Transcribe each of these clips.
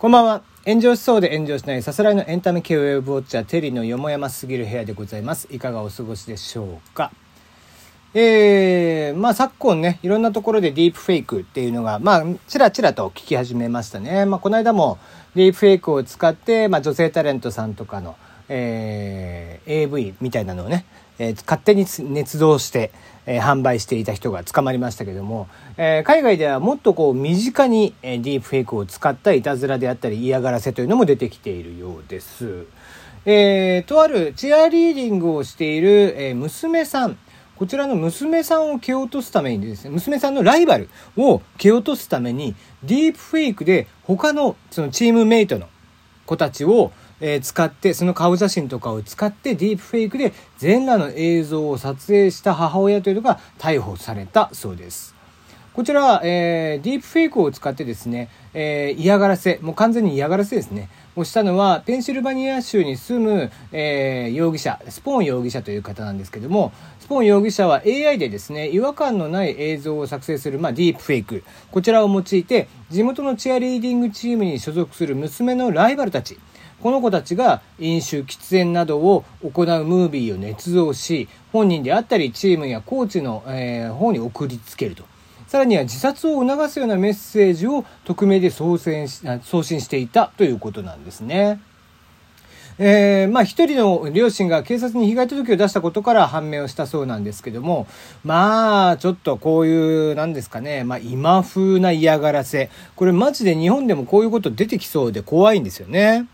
こんばんは。炎上しそうで炎上しないさすらいのエンタメ系ウェブウォッチャーテリーのよもやますぎる部屋でございます。いかがお過ごしでしょうか。えー、まあ昨今ね、いろんなところでディープフェイクっていうのが、まあちらちらと聞き始めましたね。まあこの間もディープフェイクを使って、まあ女性タレントさんとかの、えー、AV みたいなのをね、えー、勝手に捏造して、えー、販売していた人が捕まりましたけども、えー、海外ではもっとこう身近に、えー、ディープフェイクを使ったいたずらであったり嫌がらせというのも出てきているようです。えー、とあるチアリーディングをしている、えー、娘さんこちらの娘さんを蹴落とすためにですね、娘さんのライバルを蹴落とすために、ディープフェイクで他のそのチームメイトの子たちを、えー、使って、その顔写真とかを使ってディープフェイクで全裸の映像を撮影した母親というのが逮捕されたそうです。こちらは、えー、ディープフェイクを使ってですね、えー、嫌がらせ、もう完全に嫌がらせですね、をしたのは、ペンシルバニア州に住む、えー、容疑者、スポーン容疑者という方なんですけども、スポーン容疑者は AI でですね、違和感のない映像を作成する、まあ、ディープフェイク、こちらを用いて、地元のチアリーディングチームに所属する娘のライバルたち、この子たちが飲酒、喫煙などを行うムービーを捏造し、本人であったりチームやコーチの、えー、方に送りつけると。さらには自殺を促すようなメッセージを匿名で送信し送信していたということなんですね。えー、まあ一人の両親が警察に被害届を出したことから判明をしたそうなんですけども、まあちょっとこういう、なんですかね、まあ今風な嫌がらせ。これマジで日本でもこういうこと出てきそうで怖いんですよね。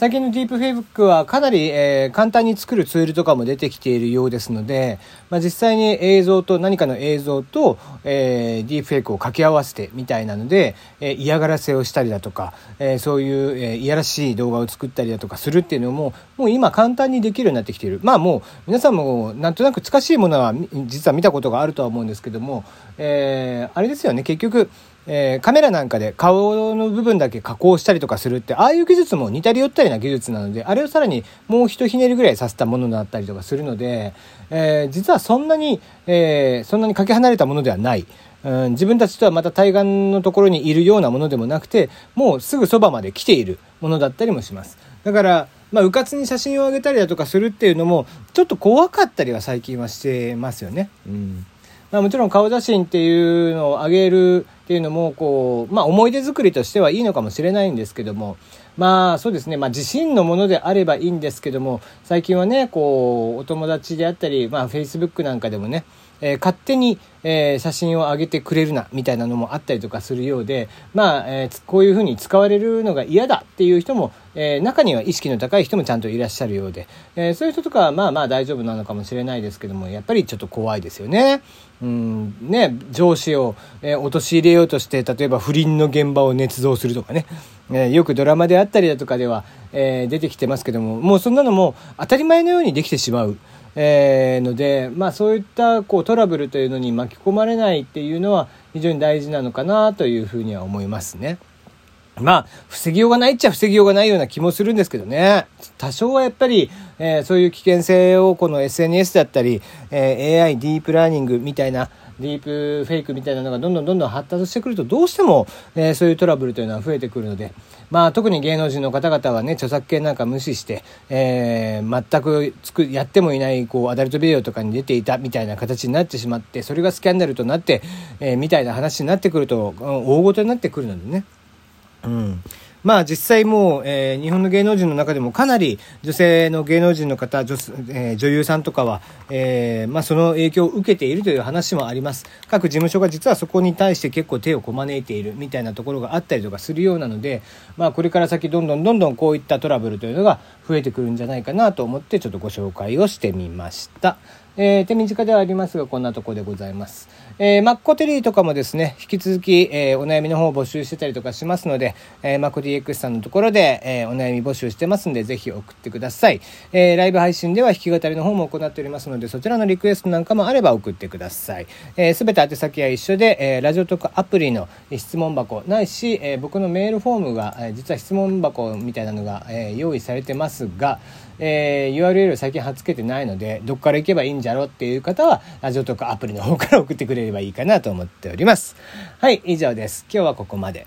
最近のディープフェイクはかなり、えー、簡単に作るツールとかも出てきているようですので、まあ、実際に映像と何かの映像と、えー、ディープフェイクを掛け合わせてみたいなので、えー、嫌がらせをしたりだとか、えそういう、えいやらしい動画を作ったりだとかするっていうのももう今簡単にできるようになってきている。まあもう皆さんもなんとなく近しいものは実は見たことがあるとは思うんですけども、えあれですよね。結局えー、カメラなんかで顔の部分だけ加工したりとかするって、ああいう技術も似たり寄ったりな技術なので、あれをさらにもうひとひねりぐらいさせたものだったりとかするので、えー、実はそんなに、えー、そんなにかけ離れたものではない。うん、自分たちとはまた対岸のところにいるようなものでもなくて、もうすぐそばまで来ているものだったりもします。だから、まあ、うかつに写真を上げたりだとかするっていうのも、ちょっと怖かったりは最近はしてますよね。うん。まあ、もちろん顔写真っていうのを上げるっていうのもこう、まあ、思い出作りとしてはいいのかもしれないんですけどもまあそうですね、まあ、自身のものであればいいんですけども最近はねこうお友達であったり、まあ、Facebook なんかでもねえー、勝手に、えー、写真を上げてくれるなみたいなのもあったりとかするようで、まあえー、こういうふうに使われるのが嫌だっていう人も、えー、中には意識の高い人もちゃんといらっしゃるようで、えー、そういう人とかはまあまあ大丈夫なのかもしれないですけどもやっぱりちょっと怖いですよね。うんね、上司を、えー、陥れようとして例えば不倫の現場を捏造するとかね、えー、よくドラマであったりだとかでは、えー、出てきてますけどももうそんなのも当たり前のようにできてしまう。えー、ので、まあ、そういったこうトラブルというのに巻き込まれないっていうのは非常に大事なのかなというふうには思いますね。まあ、防ぎようがないっちゃ防ぎようがないような気もするんですけどね。多少はやっぱり、えー、そういう危険性をこの SNS だったり、えー、AI、ディープラーニングみたいな、ディープフェイクみたいなのがどんどんどんどん発達してくるとどうしても、えー、そういうトラブルというのは増えてくるので、まあ、特に芸能人の方々はね著作権なんか無視して、えー、全くつくやってもいないこうアダルトビデオとかに出ていたみたいな形になってしまってそれがスキャンダルとなって、えー、みたいな話になってくると大ごとになってくるのでね。うんまあ実際もう、えー、日本の芸能人の中でもかなり女性の芸能人の方、女,、えー、女優さんとかは、えー、まあその影響を受けているという話もあります。各事務所が実はそこに対して結構手をこまねいているみたいなところがあったりとかするようなので、まあこれから先どんどんどんどんこういったトラブルというのが増えてくるんじゃないかなと思ってちょっとご紹介をしてみました。えー、手短ではありますが、こんなとこでございます。えー、マッコテリーとかもですね、引き続き、えー、お悩みの方を募集してたりとかしますので、えー、マッコ DX さんのところで、えー、お悩み募集してますんで、ぜひ送ってください。えー、ライブ配信では弾き語りの方も行っておりますので、そちらのリクエストなんかもあれば送ってください。えー、べて宛先は一緒で、えー、ラジオトークアプリの質問箱ないし、えー、僕のメールフォームが、えー、実は質問箱みたいなのが、えー、用意されてますが、えー、URL 最近貼っつけてないので、どっから行けばいいんじゃろっていう方は、ラジオとかアプリの方から送ってくれればいいかなと思っております。はい、以上です。今日はここまで。